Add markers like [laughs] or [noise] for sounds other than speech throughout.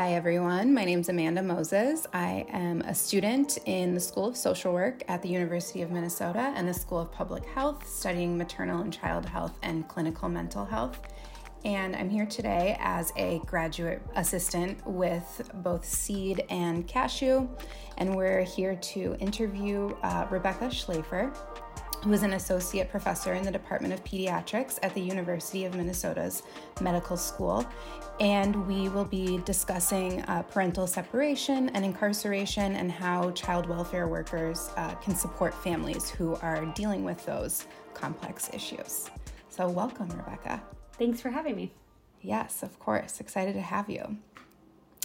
Hi, everyone. My name is Amanda Moses. I am a student in the School of Social Work at the University of Minnesota and the School of Public Health, studying maternal and child health and clinical mental health. And I'm here today as a graduate assistant with both CEED and CASCW. And we're here to interview uh, Rebecca Shlafer, who is an associate professor in the Department of Pediatrics at the University of Minnesota's Medical School. And we will be discussing uh, parental separation and incarceration and how child welfare workers uh, can support families who are dealing with those complex issues. So, welcome, Rebecca. Thanks for having me. Yes, of course. Excited to have you.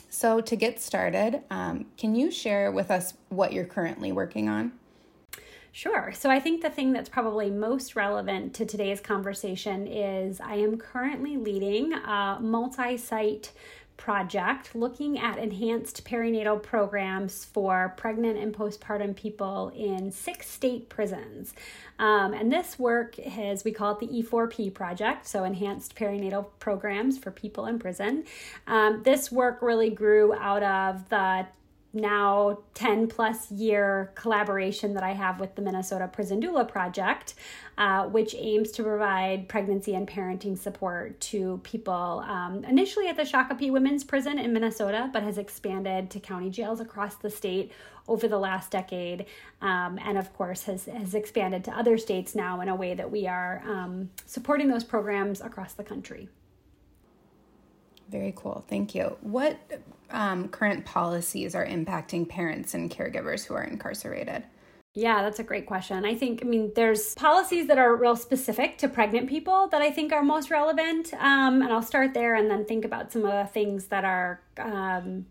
So, to get started, um, can you share with us what you're currently working on? Sure. So I think the thing that's probably most relevant to today's conversation is I am currently leading a multi site project looking at enhanced perinatal programs for pregnant and postpartum people in six state prisons. Um, and this work is, we call it the E4P project, so enhanced perinatal programs for people in prison. Um, this work really grew out of the now 10 plus year collaboration that I have with the Minnesota Prison Doula Project, uh, which aims to provide pregnancy and parenting support to people um, initially at the Shakopee Women's Prison in Minnesota, but has expanded to county jails across the state over the last decade, um, and of course has, has expanded to other states now in a way that we are um, supporting those programs across the country. Very cool. Thank you. What um, current policies are impacting parents and caregivers who are incarcerated? Yeah, that's a great question. I think, I mean, there's policies that are real specific to pregnant people that I think are most relevant. Um, and I'll start there and then think about some of the things that are um,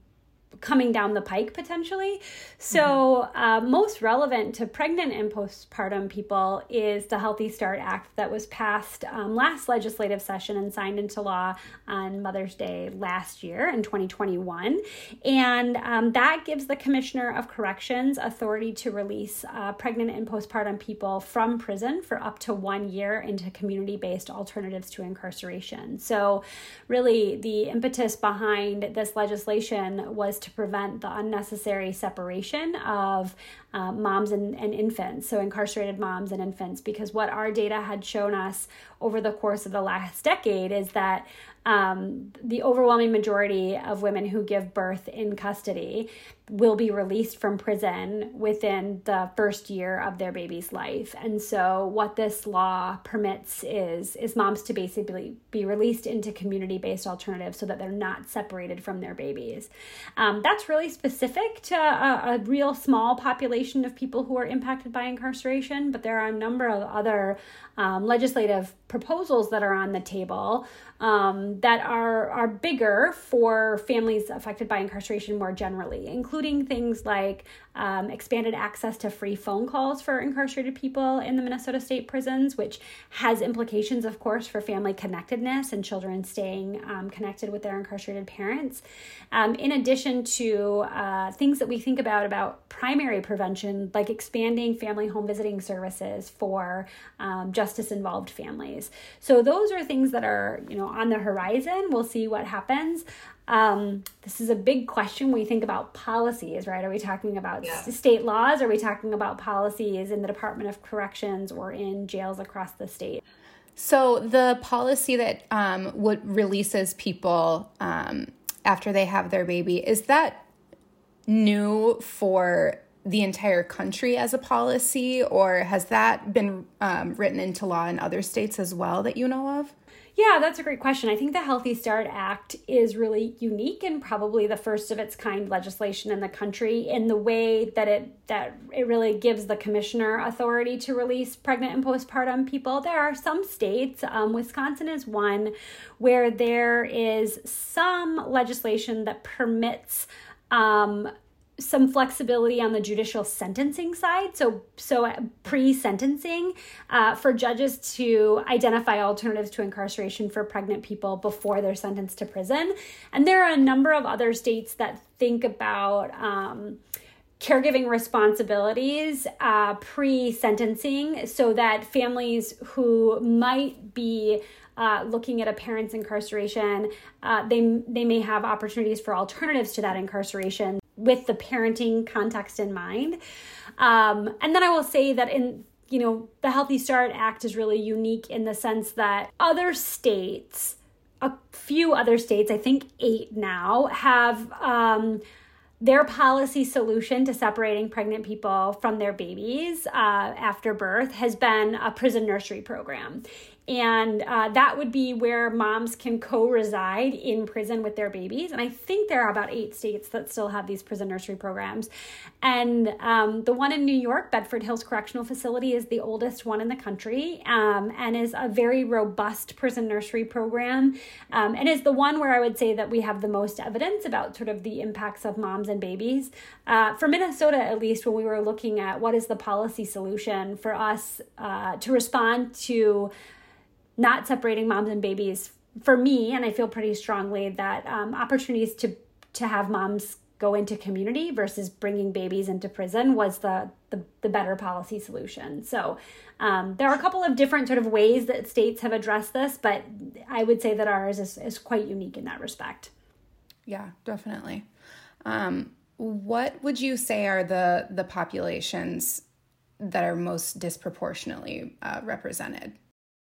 coming down the pike potentially. So, mm-hmm. uh, most relevant to pregnant and postpartum people is the Healthy Start Act that was passed um, last legislative session and signed into law on Mother's Day last year in 2021. And um, that gives the Commissioner of Corrections authority to release uh, pregnant and postpartum people from prison for up to one year into community based alternatives to incarceration. So, really, the impetus behind this legislation was to prevent the unnecessary separation of uh, moms and, and infants, so incarcerated moms and infants, because what our data had shown us over the course of the last decade is that um, the overwhelming majority of women who give birth in custody will be released from prison within the first year of their baby's life. And so what this law permits is is moms to basically be released into community-based alternatives so that they're not separated from their babies. Um, that's really specific to a, a real small population of people who are impacted by incarceration, but there are a number of other um, legislative proposals that are on the table um, that are are bigger for families affected by incarceration more generally, including things like um, expanded access to free phone calls for incarcerated people in the Minnesota state prisons, which has implications, of course, for family connectedness and children staying um, connected with their incarcerated parents. Um, in addition to uh, things that we think about about primary prevention, like expanding family home visiting services for um, justice involved families. So those are things that are you know on the horizon. We'll see what happens. Um, this is a big question when we think about policies, right? Are we talking about yeah. state laws? Are we talking about policies in the Department of Corrections or in jails across the state? So the policy that um, would releases people um, after they have their baby is that new for the entire country as a policy, or has that been um, written into law in other states as well that you know of? Yeah, that's a great question. I think the Healthy Start Act is really unique and probably the first of its kind legislation in the country in the way that it that it really gives the commissioner authority to release pregnant and postpartum people. There are some states, um, Wisconsin is one, where there is some legislation that permits um, some flexibility on the judicial sentencing side. So so pre-sentencing uh, for judges to identify alternatives to incarceration for pregnant people before they're sentenced to prison. And there are a number of other states that think about um, caregiving responsibilities uh, pre sentencing so that families who might be uh, looking at a parent's incarceration, uh, they, they may have opportunities for alternatives to that incarceration with the parenting context in mind. Um, and then I will say that in you know the Healthy Start Act is really unique in the sense that other states, a few other states, I think eight now, have. Um, their policy solution to separating pregnant people from their babies uh, after birth has been a prison nursery program and uh, that would be where moms can co-reside in prison with their babies. And i think there are about eight states that still have these prison nursery programs. And um, the one in new york bedford hills correctional facility is the oldest one in the country um, and is a very robust prison nursery program. Um, and is the one where i would say that we have the most evidence about sort of the impacts of moms and babies. Uh, for minnesota at least when we were looking at what is the policy solution for us uh, to respond to not separating moms and babies for me and i feel pretty strongly that um, opportunities to to have moms go into community versus bringing babies into prison was the the, the better policy solution. So um, there are a couple of different sort of ways that states have addressed this but i would say that ours is, is quite unique in that respect. Yeah definitely. Um, what would you say are the the populations that are most disproportionately uh, represented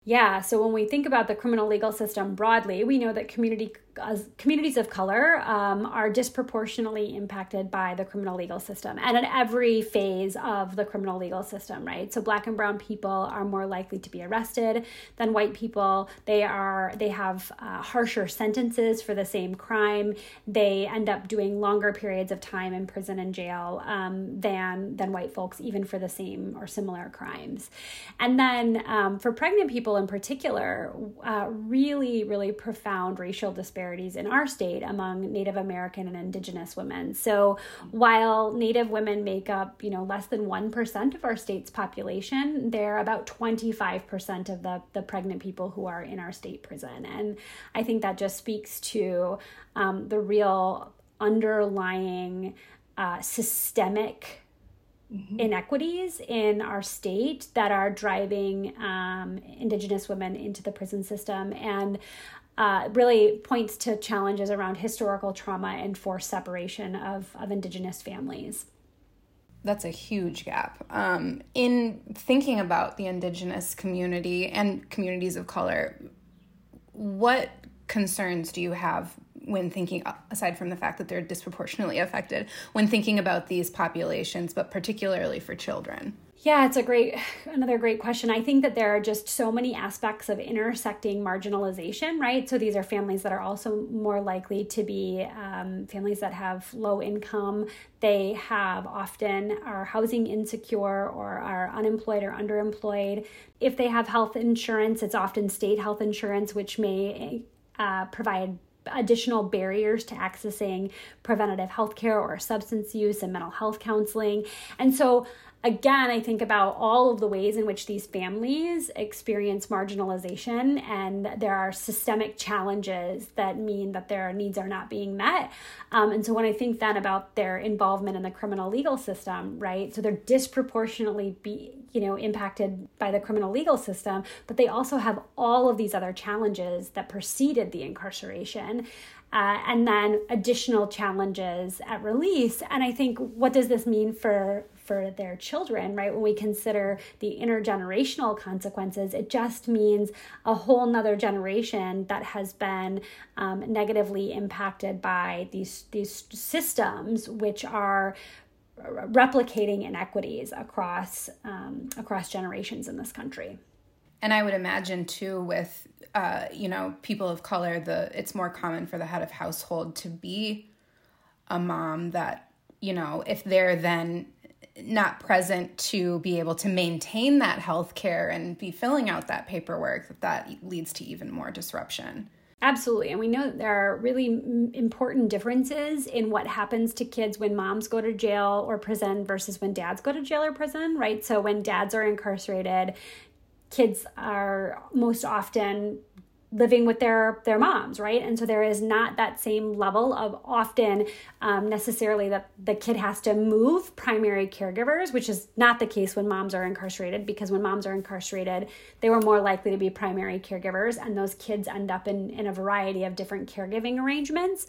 yeah, so when we think about the criminal legal system broadly, we know that community uh, communities of color um, are disproportionately impacted by the criminal legal system and at every phase of the criminal legal system, right? So black and brown people are more likely to be arrested than white people. They are they have uh, harsher sentences for the same crime. They end up doing longer periods of time in prison and jail um, than than white folks, even for the same or similar crimes. And then um, for pregnant people in particular, uh, really really profound racial disparities disparities in our state among Native American and Indigenous women. So while Native women make up, you know, less than 1% of our state's population, they're about 25% of the, the pregnant people who are in our state prison. And I think that just speaks to um, the real underlying uh, systemic Mm-hmm. inequities in our state that are driving um, Indigenous women into the prison system. And uh, really points to challenges around historical trauma and forced separation of, of Indigenous families. That's a huge gap. Um, in thinking about the Indigenous community and communities of color, what concerns do you have when thinking, aside from the fact that they're disproportionately affected, when thinking about these populations, but particularly for children? Yeah, it's a great, [sighs] another great question. I think that there are just so many aspects of intersecting marginalization, right? So these are families that are also more likely to be um, families that have low income. They have often are housing insecure or are unemployed or underemployed. If they have health insurance, it's often state health insurance, which may uh, provide additional barriers to accessing preventative health care or substance use and mental health counseling. And so again, I think about all of the ways in which these families experience marginalization, and there are systemic challenges that mean that their needs are not being met. Um, and so, when I think then about their involvement in the criminal legal system, right? So they're disproportionately be you know impacted by the criminal legal system, but they also have all of these other challenges that preceded the incarceration. Uh, and then additional challenges at release. And I think, what does this mean for for their children, right? When we consider the intergenerational consequences, it just means a whole nother generation that has been um, negatively impacted by these these systems, which are replicating inequities across um, across generations in this country. And I would imagine too, with uh, you know people of color, the it's more common for the head of household to be a mom that you know if they're then not present to be able to maintain that health care and be filling out that paperwork that that leads to even more disruption Absolutely. And we know that there are really important differences in what happens to kids when moms go to jail or prison versus when dads go to jail or prison, right? So when dads are incarcerated, kids are most often living with their their moms right? And so there is not that same level of often um, necessarily that the kid has to move primary caregivers which is not the case when moms are incarcerated because when moms are incarcerated they were more likely to be primary caregivers and those kids end up in in a variety of different caregiving arrangements.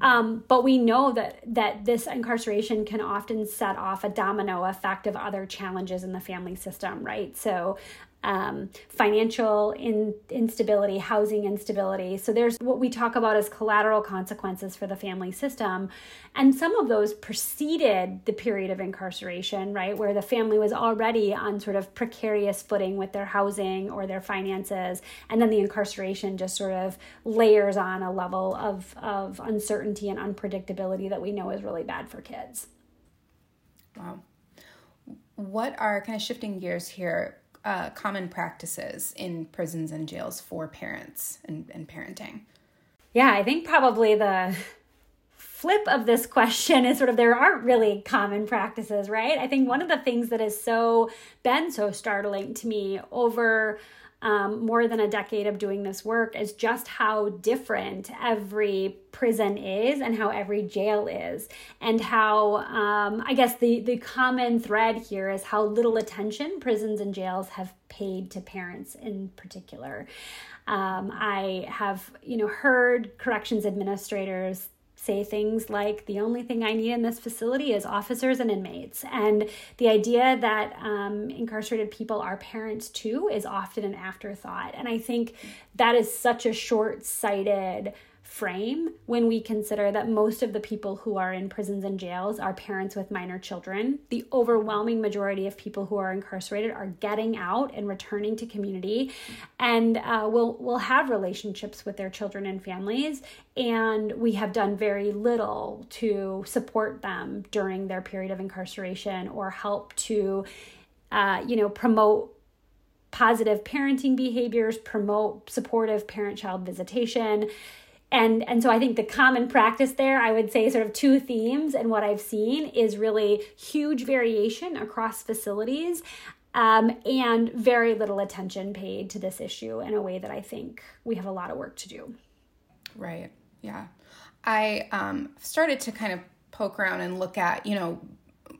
Um, but we know that that this incarceration can often set off a domino effect of other challenges in the family system right? So um, financial in, instability, housing instability. So there's what we talk about as collateral consequences for the family system. And some of those preceded the period of incarceration, right, where the family was already on sort of precarious footing with their housing or their finances. And then the incarceration just sort of layers on a level of, of uncertainty and unpredictability that we know is really bad for kids. Wow. What are kind of shifting gears here? Uh, common practices in prisons and jails for parents and, and parenting? Yeah, I think probably the flip of this question is sort of there aren't really common practices, right? I think one of the things that has so been so startling to me over um, more than a decade of doing this work is just how different every prison is and how every jail is. And how um, i guess the, the common thread here is how little attention prisons and jails have paid to parents in particular. Um, i have you know heard corrections administrators say things like the only thing I need in this facility is officers and inmates. And the idea that um, incarcerated people are parents too is often an afterthought. And I think that is such a short sighted frame when we consider that most of the people who are in prisons and jails are parents with minor children. The overwhelming majority of people who are incarcerated are getting out and returning to community and uh, will, will have relationships with their children and families. And we have done very little to support them during their period of incarceration or help to, uh, you know, promote positive parenting behaviors, promote supportive parent child visitation and and so i think the common practice there i would say sort of two themes and what i've seen is really huge variation across facilities um, and very little attention paid to this issue in a way that i think we have a lot of work to do. Right. Yeah. I um, started to kind of poke around and look at you know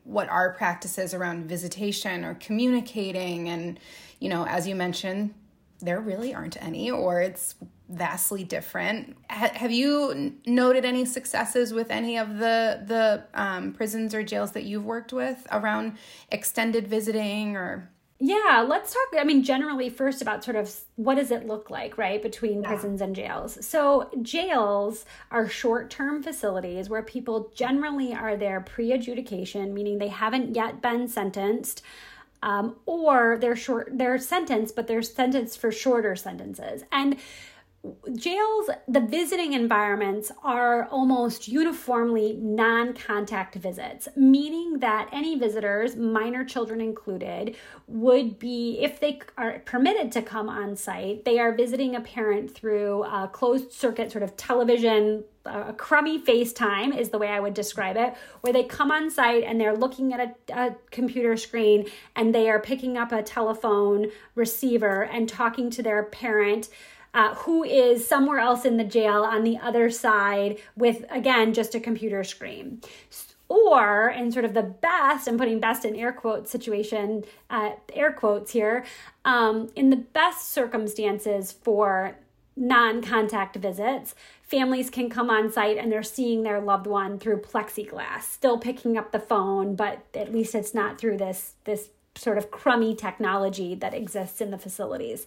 what our practices around visitation or communicating and you know as you mentioned there really aren't any or it's vastly different. H- have you noted any successes with any of the the um, prisons or jails that you've worked with around extended visiting or? Yeah, let's talk. I mean, generally, first about sort of what does it look like, right, between yeah. prisons and jails. So, jails are short term facilities where people generally are there pre adjudication, meaning they haven't yet been sentenced. Um, or they're short, they're sentenced, but they're sentenced for shorter sentences. And jails, the visiting environments are almost uniformly non contact visits, meaning that any visitors, minor children included, would be, if they are permitted to come on site, they are visiting a parent through a closed circuit sort of television. A crummy FaceTime is the way I would describe it, where they come on site and they're looking at a, a computer screen and they are picking up a telephone receiver and talking to their parent uh, who is somewhere else in the jail on the other side with, again, just a computer screen. Or, in sort of the best, I'm putting best in air quotes situation, uh, air quotes here, um, in the best circumstances for non contact visits, families can come on site and they're seeing their loved one through plexiglass, still picking up the phone, but at least it's not through this, this sort of crummy technology that exists in the facilities.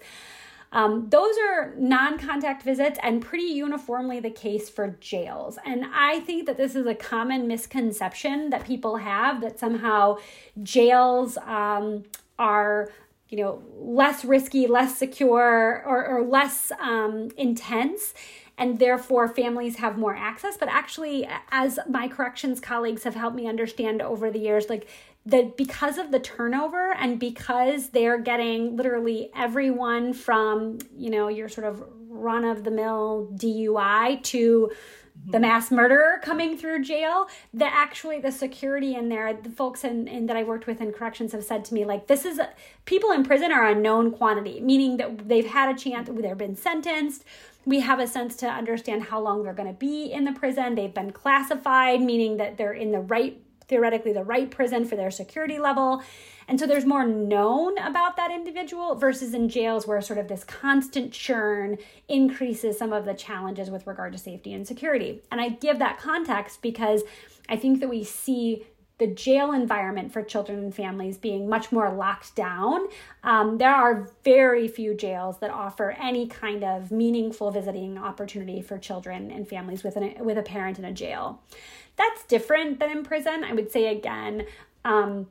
Um, those are non contact visits and pretty uniformly the case for jails. And I think that this is a common misconception that people have that somehow jails um, are you know less risky less secure or, or less um, intense and therefore families have more access but actually as my corrections colleagues have helped me understand over the years like that because of the turnover and because they're getting literally everyone from you know your sort of run of the mill DUI to the mm-hmm. mass murderer coming through jail the actually the security in there the folks in, in that i worked with in corrections have said to me like this is people in prison are a known quantity meaning that they've had a chance they've been sentenced. We have a sense to understand how long they're going to be in the prison. They've been classified meaning that they're in the right theoretically the right prison for their security level and so there's more known about that individual versus in jails where sort of this constant churn increases some of the challenges with regard to safety and security. And I give that context because I think that we see the jail environment for children and families being much more locked down. Um, there are very few jails that offer any kind of meaningful visiting opportunity for children and families with, an, with a parent in a jail. That's different than in prison. I would say again, um,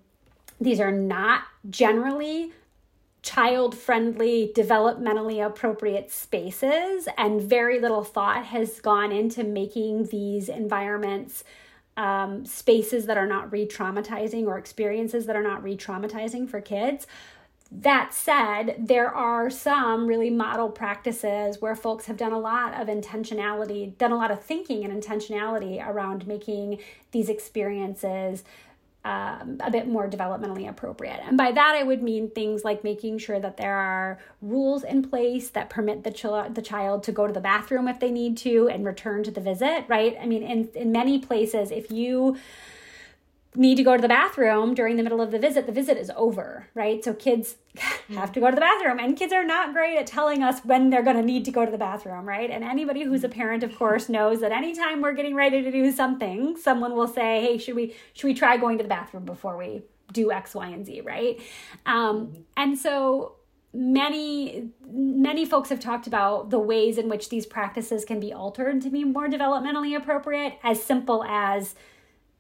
these are not generally child friendly, developmentally appropriate spaces, and very little thought has gone into making these environments um, spaces that are not re traumatizing or experiences that are not re traumatizing for kids. That said, there are some really model practices where folks have done a lot of intentionality, done a lot of thinking and intentionality around making these experiences um, a bit more developmentally appropriate. And by that, I would mean things like making sure that there are rules in place that permit the, ch- the child to go to the bathroom if they need to and return to the visit, right? I mean, in, in many places, if you need to go to the bathroom during the middle of the visit, the visit is over, right? So kids [laughs] have to go to the bathroom, and kids are not great at telling us when they're going to need to go to the bathroom, right? And anybody who's a parent, of course, knows that anytime we're getting ready to do something, someone will say, "Hey, should we should we try going to the bathroom before we do X, Y, and Z?" Right? Um, and so many many folks have talked about the ways in which these practices can be altered to be more developmentally appropriate, as simple as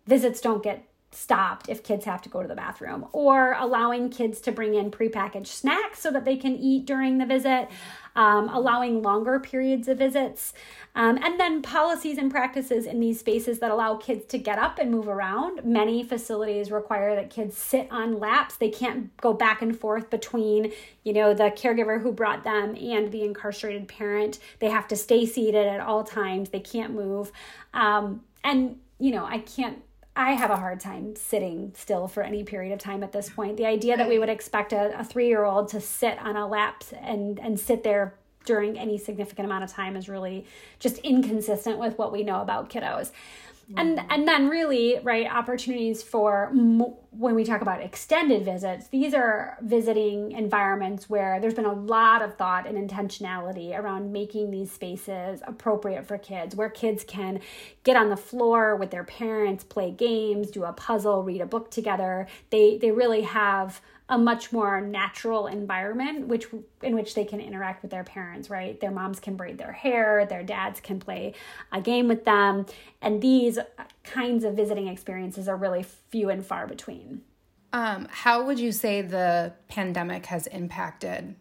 visits don't get stopped if kids have to go to the bathroom or allowing kids to bring in prepackaged snacks so that they can eat during the visit um, allowing longer periods of visits um, and then policies and practices in these spaces that allow kids to get up and move around. Many facilities require that kids sit on laps. They can't go back and forth between you know the caregiver who brought them and the incarcerated parent. They have to stay seated at all times. They can't move. Um, and you know i can't I have a hard time sitting still for any period of time at this point. The idea that we would expect a, a three year old to sit on a lap and, and sit there during any significant amount of time is really just inconsistent with what we know about kiddos and and then really right opportunities for when we talk about extended visits these are visiting environments where there's been a lot of thought and intentionality around making these spaces appropriate for kids where kids can get on the floor with their parents play games do a puzzle read a book together. They they really have a much more natural environment which in which they can interact with their parents right? Their moms can braid their hair their dads can play a game with them. And these kinds of visiting experiences are really few and far between. Um, how would you say the pandemic has impacted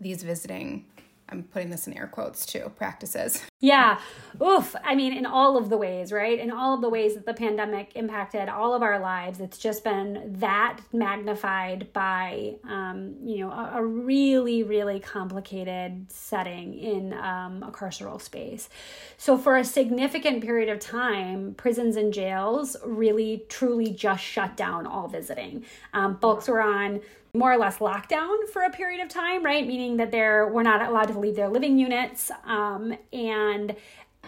these visiting I'm putting this in air quotes too, practices. Yeah. Oof. I mean, in all of the ways, right? In all of the ways that the pandemic impacted all of our lives, it's just been that magnified by, um, you know, a, a, really, really complicated setting in um, a carceral space. So, for a significant period of time, prisons and jails really, truly just shut down all visiting. Um, folks were on more or less lockdown for a period of time, right? Meaning that they're we're not allowed to leave their living units, um, and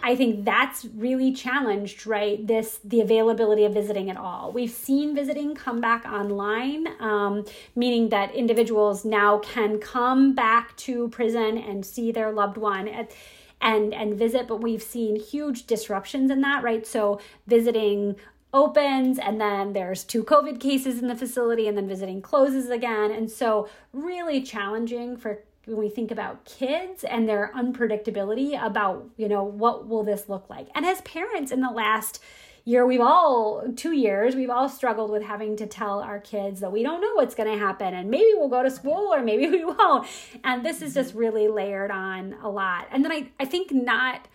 I think that's really challenged, right? This the availability of visiting at all. We've seen visiting come back online, um, meaning that individuals now can come back to prison and see their loved one at and and visit but we've seen huge disruptions in that right so visiting opens and then there's two covid cases in the facility and then visiting closes again. And so really challenging for when we think about kids and their unpredictability about you know what will this look like? And as parents in the last year we've all two years we've all struggled with having to tell our kids that we don't know what's going to happen and maybe we'll go to school or maybe [laughs] we won't. And this is just mm-hmm. really layered on a lot. And then i, I think not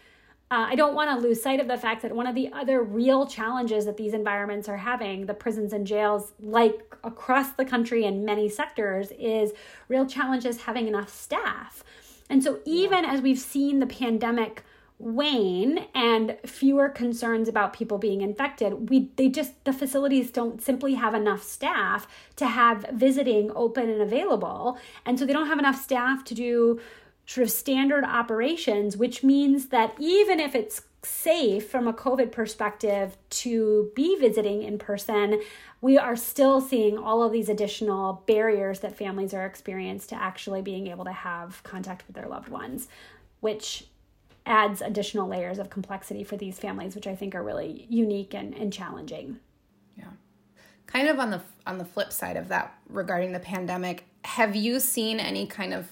uh, I don't want to lose sight of the fact that one of the other real challenges that these environments are having, the prisons and jails, like across the country in many sectors, is real challenges having enough staff. And so, even as we've seen the pandemic wane and fewer concerns about people being infected we they just the facilities don't simply have enough staff to have visiting open and available and so they don't have enough staff to do sort of standard operations which means that even if it's safe from a covid perspective to be visiting in person we are still seeing all of these additional barriers that families are experiencing to actually being able to have contact with their loved ones which adds additional layers of complexity for these families, which I think are really unique and, and challenging. Yeah. Kind of on the on the flip side of that regarding the pandemic, have you seen any kind of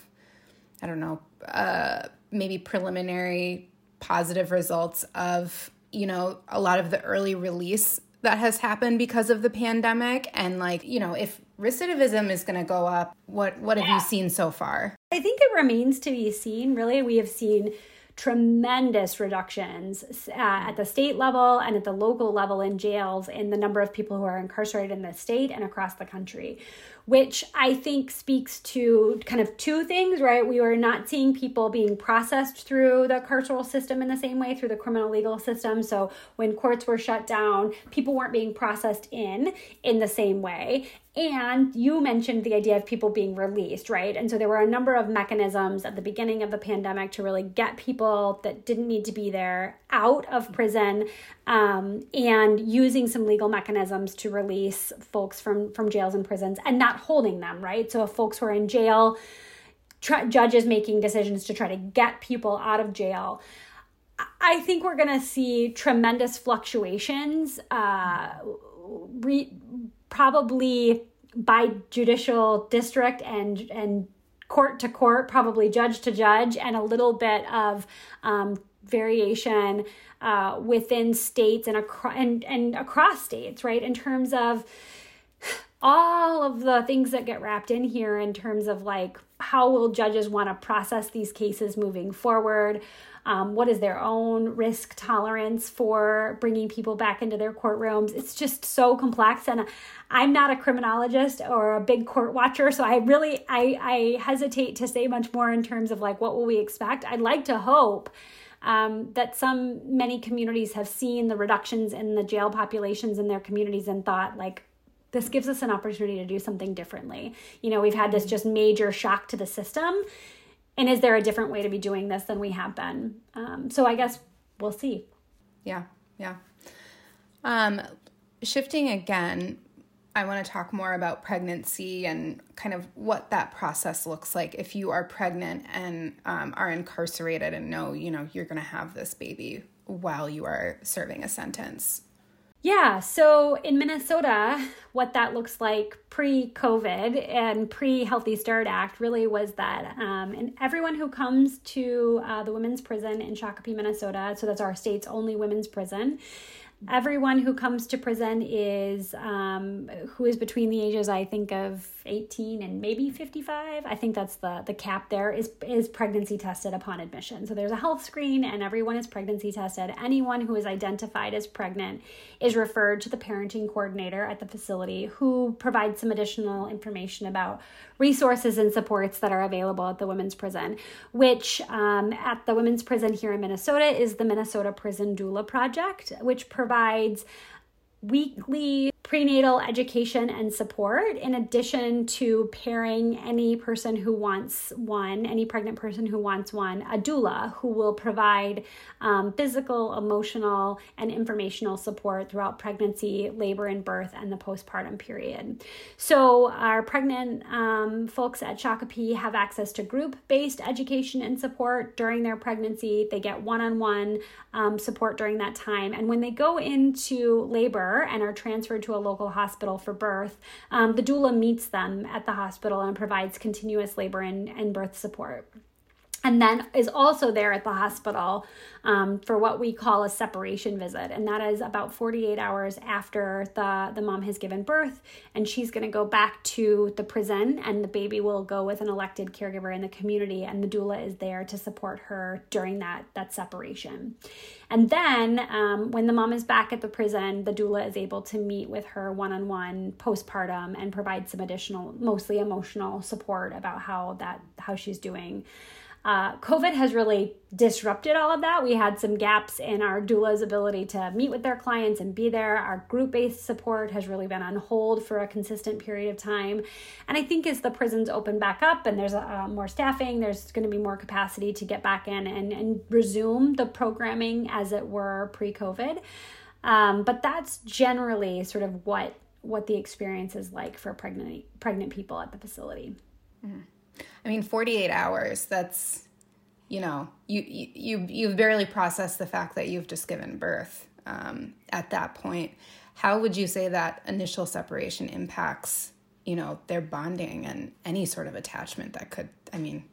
I don't know, uh, maybe preliminary positive results of, you know, a lot of the early release that has happened because of the pandemic and like, you know, if recidivism is going to go up, what what have yeah. you seen so far? I think it remains to be seen. Really, we have seen tremendous reductions uh, at the state level and at the local level in jails in the number of people who are incarcerated in the state and across the country which I think speaks to kind of two things, right? We were not seeing people being processed through the carceral system in the same way, through the criminal legal system. So when courts were shut down, people weren't being processed in in the same way. And you mentioned the idea of people being released, right? And so there were a number of mechanisms at the beginning of the pandemic to really get people that didn't need to be there out of prison um, and using some legal mechanisms to release folks from, from jails and prisons and not holding them, right? So if folks were in jail, judges making decisions to try to get people out of jail. I think we're going to see tremendous fluctuations. Uh, re- probably by judicial district and and court to court, probably judge to judge, and a little bit of um, variation uh, within states and across and, and across states, right? In terms of all of the things that get wrapped in here, in terms of like how will judges want to process these cases moving forward um, what is their own risk tolerance for bringing people back into their courtrooms. It's just so complex, and I'm not a criminologist or a big court watcher, so I really I, I hesitate to say much more in terms of like what will we expect. I'd like to hope. Um, that some many communities have seen the reductions in the jail populations in their communities and thought like this gives us an opportunity to do something differently. You know, we've had this just major shock to the system. And is there a different way to be doing this than we have been? Um, so i guess we'll see. Yeah yeah. Um, shifting again i want to talk more about pregnancy and kind of what that process looks like if you are pregnant and um, are incarcerated and know you know you're going to have this baby while you are serving a sentence yeah, so in Minnesota, what that looks like pre COVID and pre Healthy Start Act really was that, um, and everyone who comes to uh, the women's prison in Shakopee, Minnesota, so that's our state's only women's prison, everyone who comes to prison is um, who is between the ages I think of 18 and maybe 55. I think that's the the cap there is is pregnancy tested upon admission. So there's a health screen and everyone is pregnancy tested. Anyone who is identified as pregnant is referred to the parenting coordinator at the facility who provides some additional information about resources and supports that are available at the women's prison, which um, at the women's prison here in Minnesota is the Minnesota Prison Doula Project, which provides weekly prenatal education and support in addition to pairing any person who wants one any pregnant person who wants one a doula who will provide um, physical emotional and informational support throughout pregnancy labor and birth and the postpartum period. So our pregnant um, folks at shakopee have access to group-based education and support during their pregnancy. They get one-on-one um, support during that time. And when they go into labor and are transferred to a local hospital for birth, um, the doula meets them at the hospital and provides continuous labor and, and birth support and then is also there at the hospital um, for what we call a separation visit. And that is about 48 hours after the, the mom has given birth. And she's going to go back to the prison and the baby will go with an elected caregiver in the community. And the doula is there to support her during that that separation. And then um, when the mom is back at the prison the doula is able to meet with her one-on-one postpartum and provide some additional mostly emotional support about how that how she's doing Uh, COVID has really disrupted all of that. We had some gaps in our doula's ability to meet with their clients and be there. Our group based support has really been on hold for a consistent period of time. And I think as the prisons open back up and there's uh, more staffing, there's going to be more capacity to get back in and, and resume the programming as it were pre COVID. Um, but that's generally sort of what what the experience is like for pregnant pregnant people at the facility. Mm-hmm. I mean, 48 hours, that's, you know, you, you, you've barely processed the fact that you've just given birth um, at that point. How would you say that initial separation impacts, you know, their bonding and any sort of attachment that could, I mean,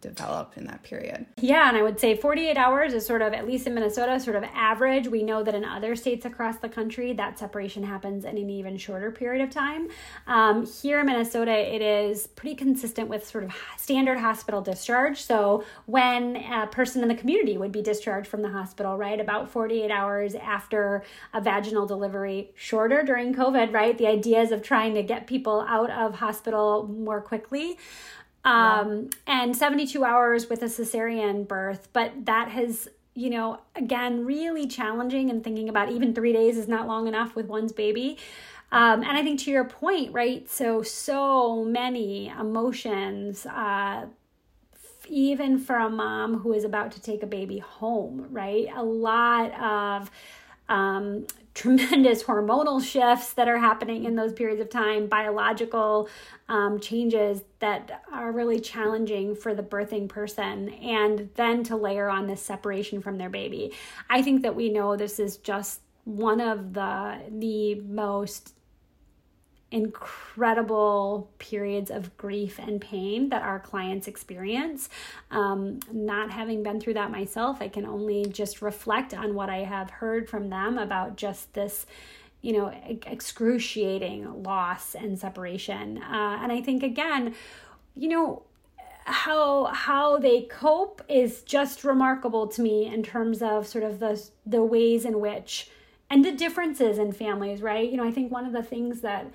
develop in that period. Yeah, and I would say 48 hours is sort of, at least in Minnesota, sort of average. We know that in other states across the country, that separation happens in an even shorter period of time. Um, here in Minnesota, it is pretty consistent with sort of standard hospital discharge. So when a person in the community would be discharged from the hospital, right, about 48 hours after a vaginal delivery, shorter during COVID, right? The ideas of trying to get people out of hospital more quickly um, yeah. and 72 hours with a cesarean birth. But that has, you know, again, really challenging and thinking about even three days is not long enough with one's baby. Um, and I think to your point, right? So, so many emotions, uh, even for a mom who is about to take a baby home, right? A lot of um, tremendous [laughs] hormonal shifts that are happening in those periods of time, biological um, changes that are really challenging for the birthing person, and then to layer on this separation from their baby. I think that we know this is just one of the the most incredible periods of grief and pain that our clients experience. Um, not having been through that myself, I can only just reflect on what I have heard from them about just this you know excruciating loss and separation uh, and i think again you know how how they cope is just remarkable to me in terms of sort of the the ways in which and the differences in families right you know i think one of the things that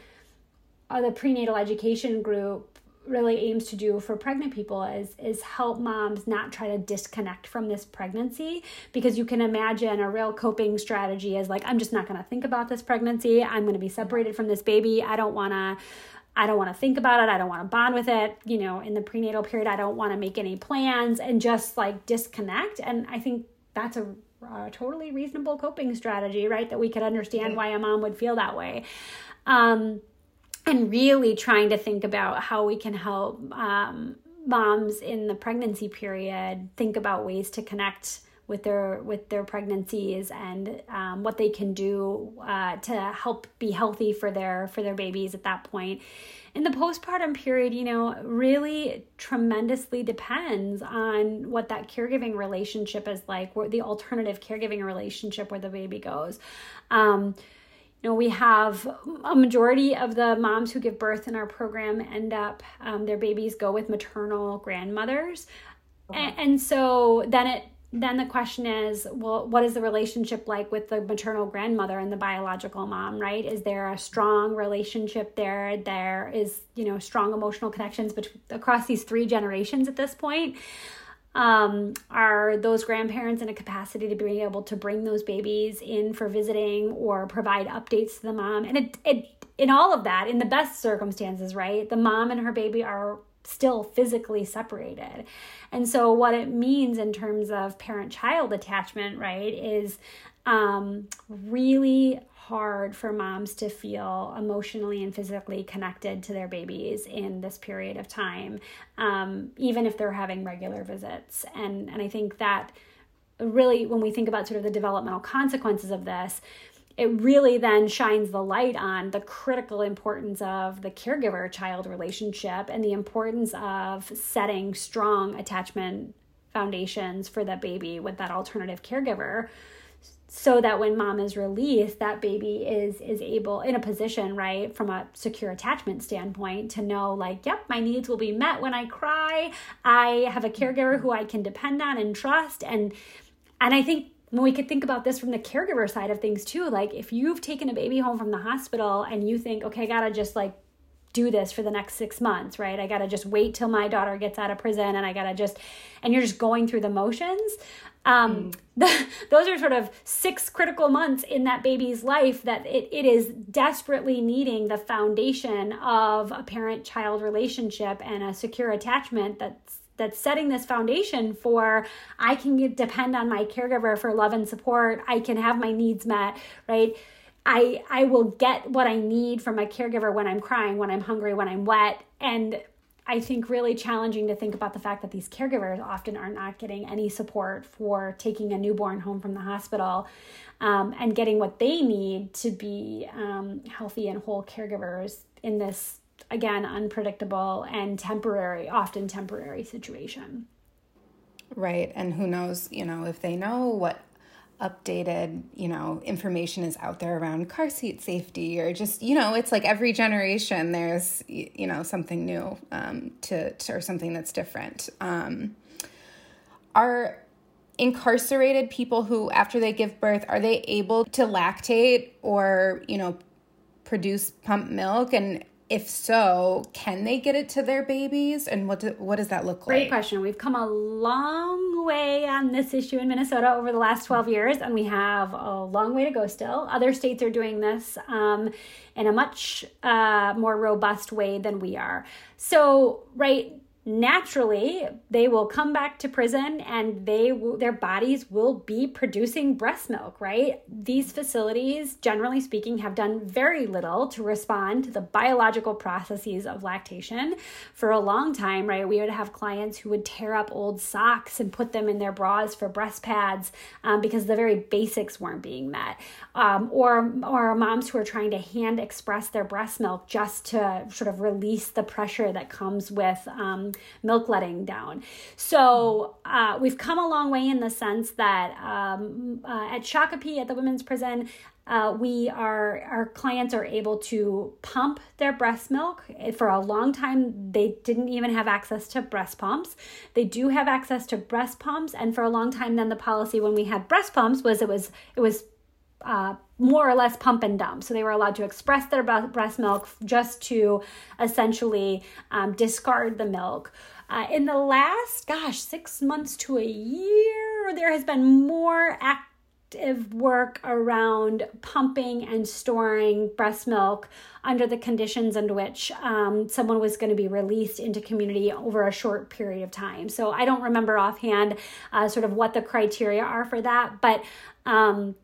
uh, the prenatal education group really aims to do for pregnant people is is help moms not try to disconnect from this pregnancy because you can imagine a real coping strategy is like I'm just not going to think about this pregnancy. I'm going to be separated from this baby. I don't want to I don't want to think about it. I don't want to bond with it. You know, in the prenatal period, I don't want to make any plans and just like disconnect. And I think that's a, a totally reasonable coping strategy, right? That we could understand why a mom would feel that way. Um, and really trying to think about how we can help um, moms in the pregnancy period think about ways to connect with their with their pregnancies and um, what they can do uh, to help be healthy for their for their babies at that point. In the postpartum period you know really tremendously depends on what that caregiving relationship is like where the alternative caregiving relationship where the baby goes. Um, you know, we have a majority of the moms who give birth in our program end up, um, their babies go with maternal grandmothers. And, and so then it, then the question is, well, what is the relationship like with the maternal grandmother and the biological mom, right? Is there a strong relationship there? There is, you know, strong emotional connections between across these three generations at this point um, are those grandparents in a capacity to be able to bring those babies in for visiting or provide updates to the mom? And it, it in all of that in the best circumstances right the mom and her baby are still physically separated. And so what it means in terms of parent child attachment right is um, really hard for moms to feel emotionally and physically connected to their babies in this period of time, um, even if they're having regular visits. And, and I think that really, when we think about sort of the developmental consequences of this, it really then shines the light on the critical importance of the caregiver child relationship and the importance of setting strong attachment foundations for the baby with that alternative caregiver so that when mom is released that baby is is able in a position right from a secure attachment standpoint to know like yep my needs will be met when i cry i have a caregiver who i can depend on and trust and and i think when we could think about this from the caregiver side of things too like if you've taken a baby home from the hospital and you think okay i gotta just like do this for the next six months, right? I got to just wait till my daughter gets out of prison and I got to just, and you're just going through the motions. Um, mm. [laughs] the, those are sort of six critical months in that baby's life that it, it is desperately needing the foundation of a parent child relationship and a secure attachment that's that's setting this foundation for I can get, depend on my caregiver for love and support. I can have my needs met, right? I I will get what I need from my caregiver when I'm crying, when I'm hungry, when I'm wet. And I think really challenging to think about the fact that these caregivers often are not getting any support for taking a newborn home from the hospital um, and getting what they need to be um, healthy and whole caregivers in this, again, unpredictable and temporary, often temporary situation. Right. And who knows, you know, if they know what updated, you know, information is out there around car seat safety or just, you know, it's like every generation there's, you know, something new um, to, to, or something that's different. Um, are incarcerated people who, after they give birth, are they able to lactate or, you know, produce pump milk? And if so, can they get it to their babies? And what do, what does that look like? Great question. We've come a long way on this issue in Minnesota over the last 12 years, and we have a long way to go still. Other states are doing this um, in a much uh, more robust way than we are. So, right naturally they will come back to prison and they will, their bodies will be producing breast milk right? These facilities generally speaking have done very little to respond to the biological processes of lactation. For a long time right we would have clients who would tear up old socks and put them in their bras for breast pads um, because the very basics weren't being met. Um, or or moms who are trying to hand express their breast milk just to sort of release the pressure that comes with um, milk letting down. So uh, we've come a long way in the sense that um, uh, at Shakopee, at the women's prison, uh, we are our clients are able to pump their breast milk for a long time they didn't even have access to breast pumps they do have access to breast pumps and for a long time then the policy when we had breast pumps was it was it was uh, more or less pump and dump. So they were allowed to express their breast milk just to essentially um, discard the milk. Uh, in the last, gosh, six months to a year, there has been more active work around pumping and storing breast milk under the conditions under which um, someone was going to be released into community over a short period of time. So I don't remember offhand uh, sort of what the criteria are for that, but um,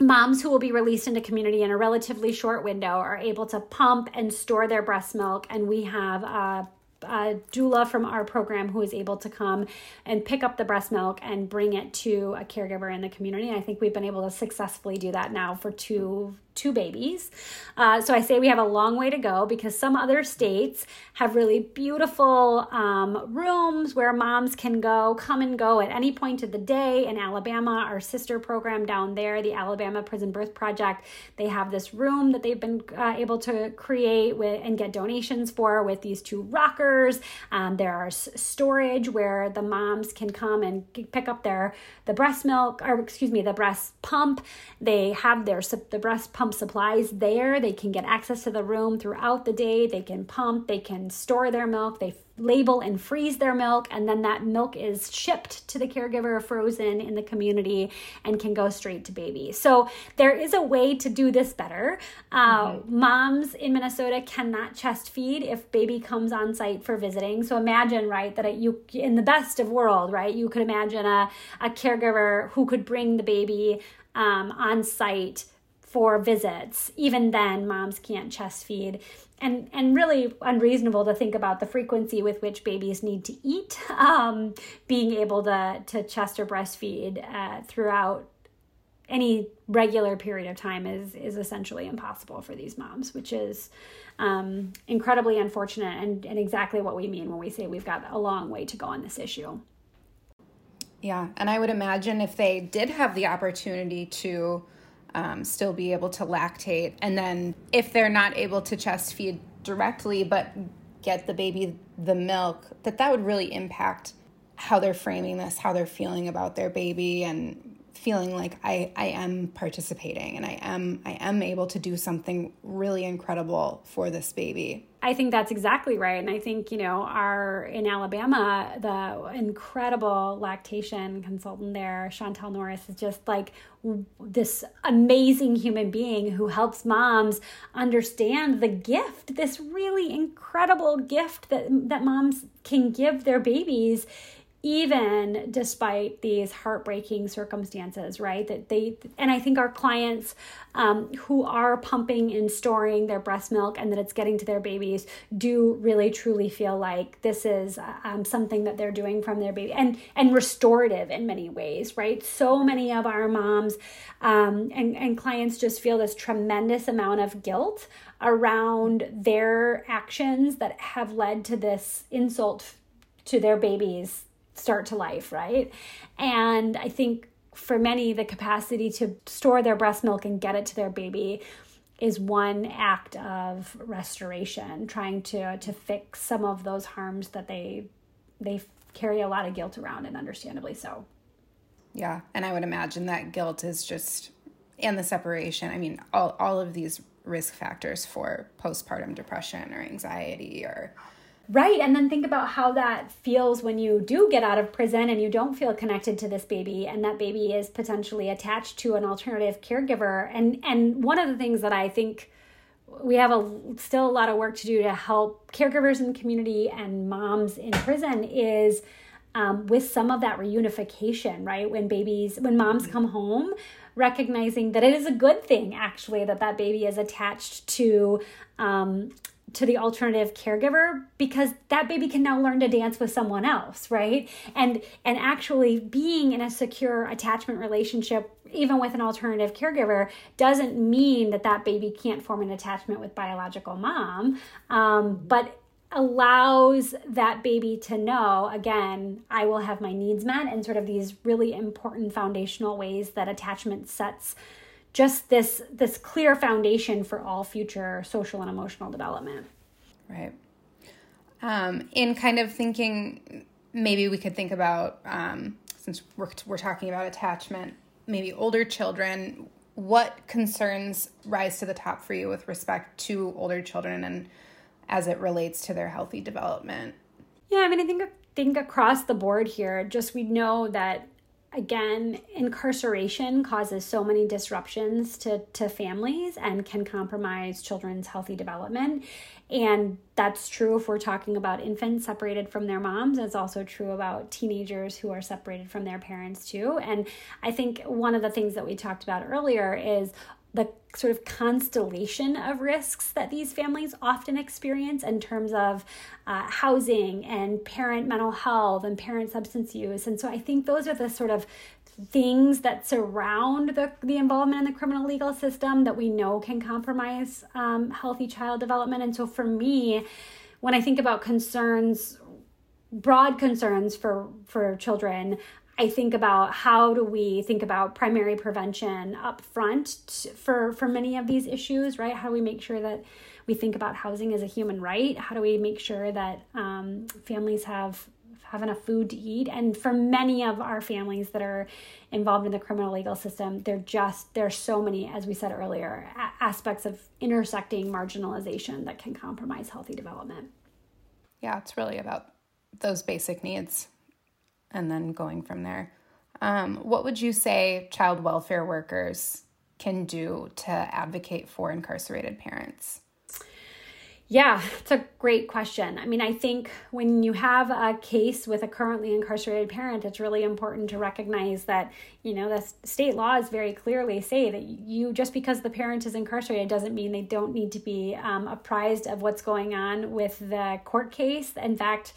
moms who will be released into community in a relatively short window are able to pump and store their breast milk and we have uh, a doula from our program who is able to come and pick up the breast milk and bring it to a caregiver in the community. I think we've been able to successfully do that now for two two babies. Uh, so I say we have a long way to go because some other states have really beautiful um, rooms where moms can go, come and go at any point of the day. In Alabama, our sister program down there, the Alabama Prison Birth Project, they have this room that they've been uh, able to create with and get donations for with these two rockers. Um, there are s- storage where the moms can come and pick up their the breast milk, or excuse me, the breast pump. They have their the breast pump pump supplies there. They can get access to the room throughout the day. They can pump, they can store their milk, they label and freeze their milk, and then that milk is shipped to the caregiver frozen in the community and can go straight to baby. So there is a way to do this better. Uh. Moms in Minnesota cannot chest feed if baby comes on site for visiting. So imagine, right, that you, in the best of world, right, you could imagine a, a caregiver who could bring the baby um, on site for visits. Even then, moms can't chest feed. And, and really unreasonable to think about the frequency with which babies need to eat. [laughs] Um, being able to, to chest or breastfeed uh, throughout any regular period of time is is essentially impossible for these moms, which is um, incredibly unfortunate and, and exactly what we mean when we say we've got a long way to go on this issue. Yeah, and I would imagine if they did have the opportunity to um, still be able to lactate. And then if they're not able to chest feed directly, but get the baby the milk, that that would really impact how they're framing this, how they're feeling about their baby, and feeling like I, I am participating and I am I am able to do something really incredible for this baby. I think that's exactly right. And I think, you know, our in Alabama, the incredible lactation consultant there, Chantel Norris, is just like this amazing human being who helps moms understand the gift, this really incredible gift that that moms can give their babies even despite these heartbreaking circumstances, right? That they, and I think our clients um, who are pumping and storing their breast milk and that it's getting to their babies do really truly feel like this is um, something that they're doing from their baby and, and restorative in many ways, right? So many of our moms um, and, and clients just feel this tremendous amount of guilt around their actions that have led to this insult to their babies start to life, right? And I think for many, the capacity to store their breast milk and get it to their baby is one act of restoration, trying to to fix some of those harms that they they carry a lot of guilt around, and understandably so. Yeah, and I would imagine that guilt is just and the separation. I mean, all all of these risk factors for postpartum depression or anxiety or Right. And then think about how that feels when you do get out of prison and you don't feel connected to this baby and that baby is potentially attached to an alternative caregiver. And and one of the things that I think we have a still a lot of work to do to help caregivers in the community and moms in prison is um, with some of that reunification, right? When babies, when moms come home, recognizing that it is a good thing actually that that baby is attached to um, to the alternative caregiver because that baby can now learn to dance with someone else right? And and actually being in a secure attachment relationship even with an alternative caregiver doesn't mean that that baby can't form an attachment with biological mom um, but allows that baby to know again i will have my needs met and sort of these really important foundational ways that attachment sets just this this clear foundation for all future social and emotional development. Right. Um, in kind of thinking maybe we could think about um, since we're, we're talking about attachment maybe older children what concerns rise to the top for you with respect to older children and as it relates to their healthy development? Yeah i mean i think think across the board here just we know that again, incarceration causes so many disruptions to, to families and can compromise children's healthy development. And that's true if we're talking about infants separated from their moms. It's also true about teenagers who are separated from their parents, too. And I think one of the things that we talked about earlier is the sort of constellation of risks that these families often experience in terms of uh, housing and parent mental health and parent substance use. And so I think those are the sort of things that surround the, the involvement in the criminal legal system that we know can compromise um, healthy child development. And so for me, when I think about concerns broad concerns for for children I think about how do we think about primary prevention up front for for many of these issues, right? How do we make sure that we think about housing as a human right? How do we make sure that um, families have have enough food to eat? And for many of our families that are involved in the criminal legal system, they're just there's so many, as we said earlier, a- aspects of intersecting marginalization that can compromise healthy development. Yeah, it's really about those basic needs and then going from there. Um, what would you say child welfare workers can do to advocate for incarcerated parents? Yeah, it's a great question. I mean, I think when you have a case with a currently incarcerated parent, it's really important to recognize that, you know, the state laws very clearly say that you, just because the parent is incarcerated, doesn't mean they don't need to be um, apprised of what's going on with the court case. In fact,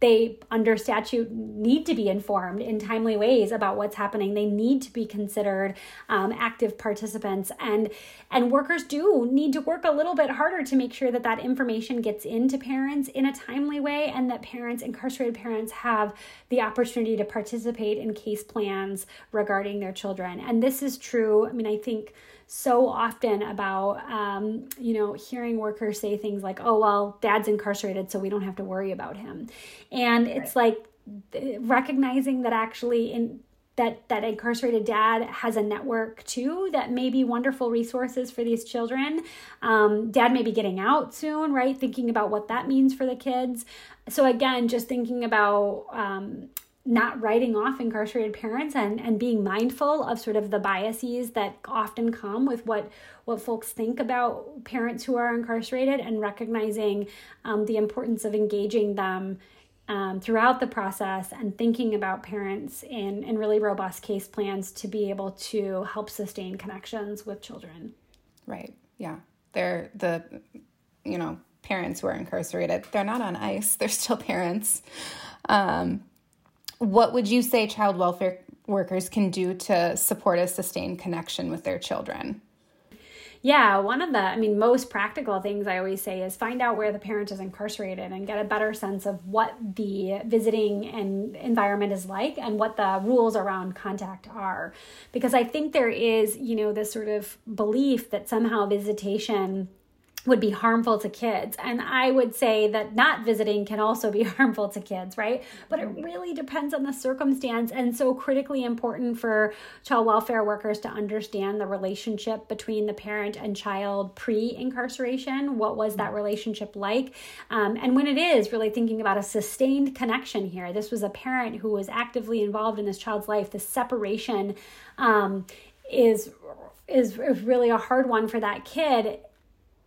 they under statute need to be informed in timely ways about what's happening. They need to be considered um, active participants. And and workers do need to work a little bit harder to make sure that that information gets into parents in a timely way and that parents incarcerated parents have the opportunity to participate in case plans regarding their children. And this is true i mean i think so often about um, you know hearing workers say things like oh well dad's incarcerated so we don't have to worry about him. And it's right. like recognizing that actually in that that incarcerated dad has a network too that may be wonderful resources for these children. Um, dad may be getting out soon right? Thinking about what that means for the kids. So again just thinking about um, not writing off incarcerated parents and and being mindful of sort of the biases that often come with what what folks think about parents who are incarcerated and recognizing um, the importance of engaging them um, throughout the process and thinking about parents in, in really robust case plans to be able to help sustain connections with children. Right. Yeah. They're the, you know, parents who are incarcerated. They're not on ice. [laughs] They're still parents. Um, what would you say child welfare workers can do to support a sustained connection with their children? Yeah, one of the, I mean, most practical things I always say is find out where the parent is incarcerated and get a better sense of what the visiting and environment is like and what the rules around contact are. Because I think there is, you know, this sort of belief that somehow visitation would be harmful to kids. And I would say that not visiting can also be [laughs] harmful to kids, right? But it really depends on the circumstance. And so, critically important for child welfare workers to understand the relationship between the parent and child pre incarceration. What was that relationship like? Um, and when it is, really thinking about a sustained connection here. This was a parent who was actively involved in this child's life. The separation um, is. Is, is really a hard one for that kid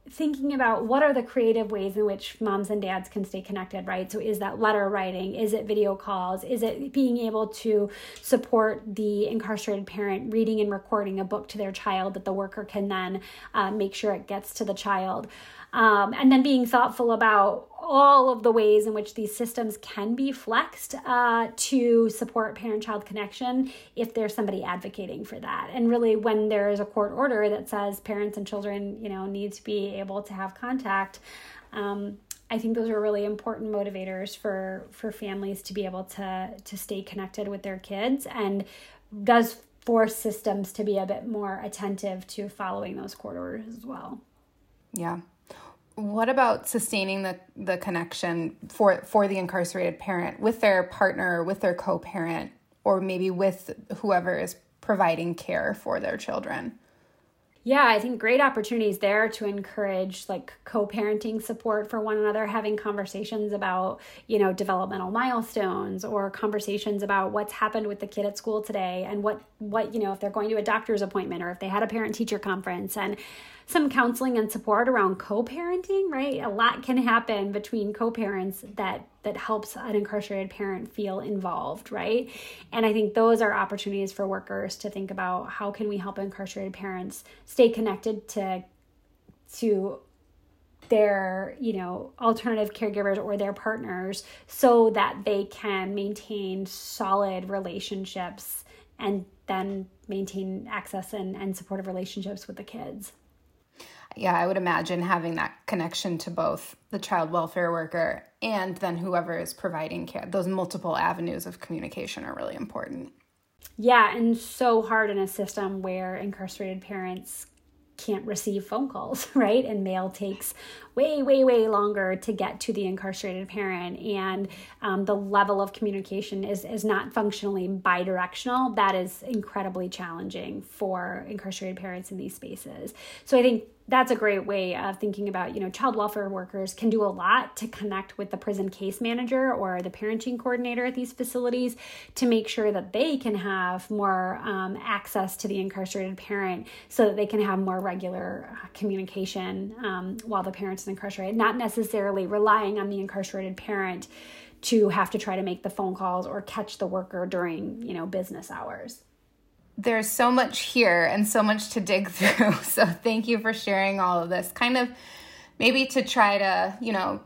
thinking about what are the creative ways in which moms and dads can stay connected, right? So, is that letter writing? Is it video calls? Is it being able to support the incarcerated parent reading and recording a book to their child that the worker can then uh, make sure it gets to the child? Um, and then being thoughtful about all of the ways in which these systems can be flexed uh, to support parent child connection if there's somebody advocating for that and really when there is a court order that says parents and children you know need to be able to have contact um, I think those are really important motivators for for families to be able to to stay connected with their kids and does force systems to be a bit more attentive to following those court orders as well. Yeah, what about sustaining the, the connection for for the incarcerated parent with their partner with their co-parent or maybe with whoever is providing care for their children? Yeah i think great opportunities there to encourage like co-parenting support for one another having conversations about you know developmental milestones or conversations about what's happened with the kid at school today and what what you know if they're going to a doctor's appointment or if they had a parent teacher conference and some counseling and support around co-parenting, right? A lot can happen between co-parents that that helps an incarcerated parent feel involved, right? And I think those are opportunities for workers to think about how can we help incarcerated parents stay connected to to their you know alternative caregivers or their partners so that they can maintain solid relationships and then maintain access and, and supportive relationships with the kids yeah, I would imagine having that connection to both the child welfare worker and then whoever is providing care. Those multiple avenues of communication are really important. Yeah, and so hard in a system where incarcerated parents can't receive phone calls, [laughs] right? And mail takes way, way, way longer to get to the incarcerated parent. And um, the level of communication is, is not functionally bi directional. That is incredibly challenging for incarcerated parents in these spaces. So I think that's a great way of thinking about you know child welfare workers can do a lot to connect with the prison case manager or the parenting coordinator at these facilities to make sure that they can have more um, access to the incarcerated parent so that they can have more regular uh, communication um, while the parent's incarcerated not necessarily relying on the incarcerated parent to have to try to make the phone calls or catch the worker during you know business hours there's so much here and so much to dig [laughs] through. So thank you for sharing all of this. Kind of maybe to try to, you know,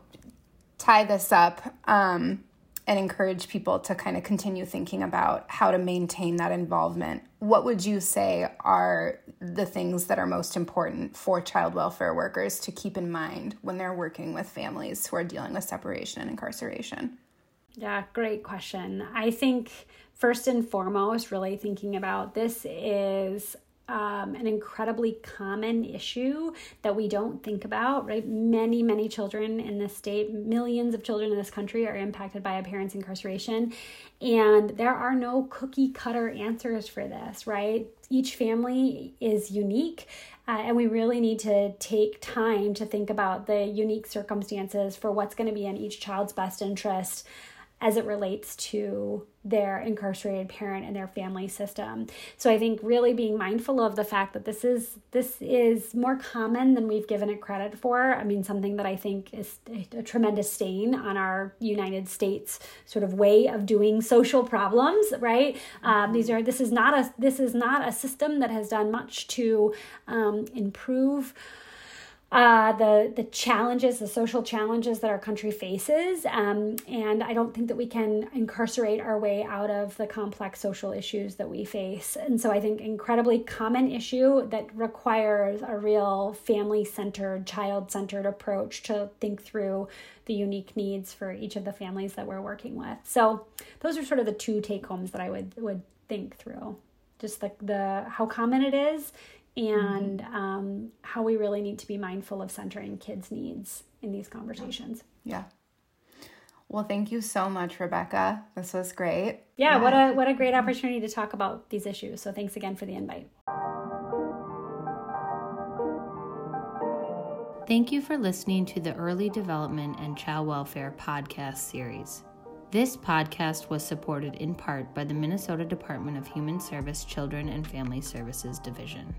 tie this up um, and encourage people to kind of continue thinking about how to maintain that involvement. What would you say are the things that are most important for child welfare workers to keep in mind when they're working with families who are dealing with separation and incarceration? Yeah, great question. I think first and foremost, really thinking about this is um, an incredibly common issue that we don't think about, right? Many, many children in this state, millions of children in this country are impacted by a parent's incarceration. And there are no cookie cutter answers for this, right? Each family is unique. Uh, and we really need to take time to think about the unique circumstances for what's going to be in each child's best interest as it relates to their incarcerated parent and their family system. So I think really being mindful of the fact that this is this is more common than we've given it credit for. I mean something that I think is a tremendous stain on our United States sort of way of doing social problems, right? Um, these are this is not a this is not a system that has done much to um, improve uh, the the challenges, the social challenges that our country faces, um, and I don't think that we can incarcerate our way out of the complex social issues that we face. And so I think incredibly common issue that requires a real family centered, child centered approach to think through the unique needs for each of the families that we're working with. So those are sort of the two take homes that I would would think through. Just the, the how common it is and mm-hmm. um, how we really need to be mindful of centering kids' needs in these conversations. Yeah. Well, thank you so much, Rebecca. This was great. Yeah, yeah, what a what a great opportunity to talk about these issues. So thanks again for the invite. Thank you for listening to the Early Development and Child Welfare podcast series. This podcast was supported in part by the Minnesota Department of Human Service Children and Family Services Division.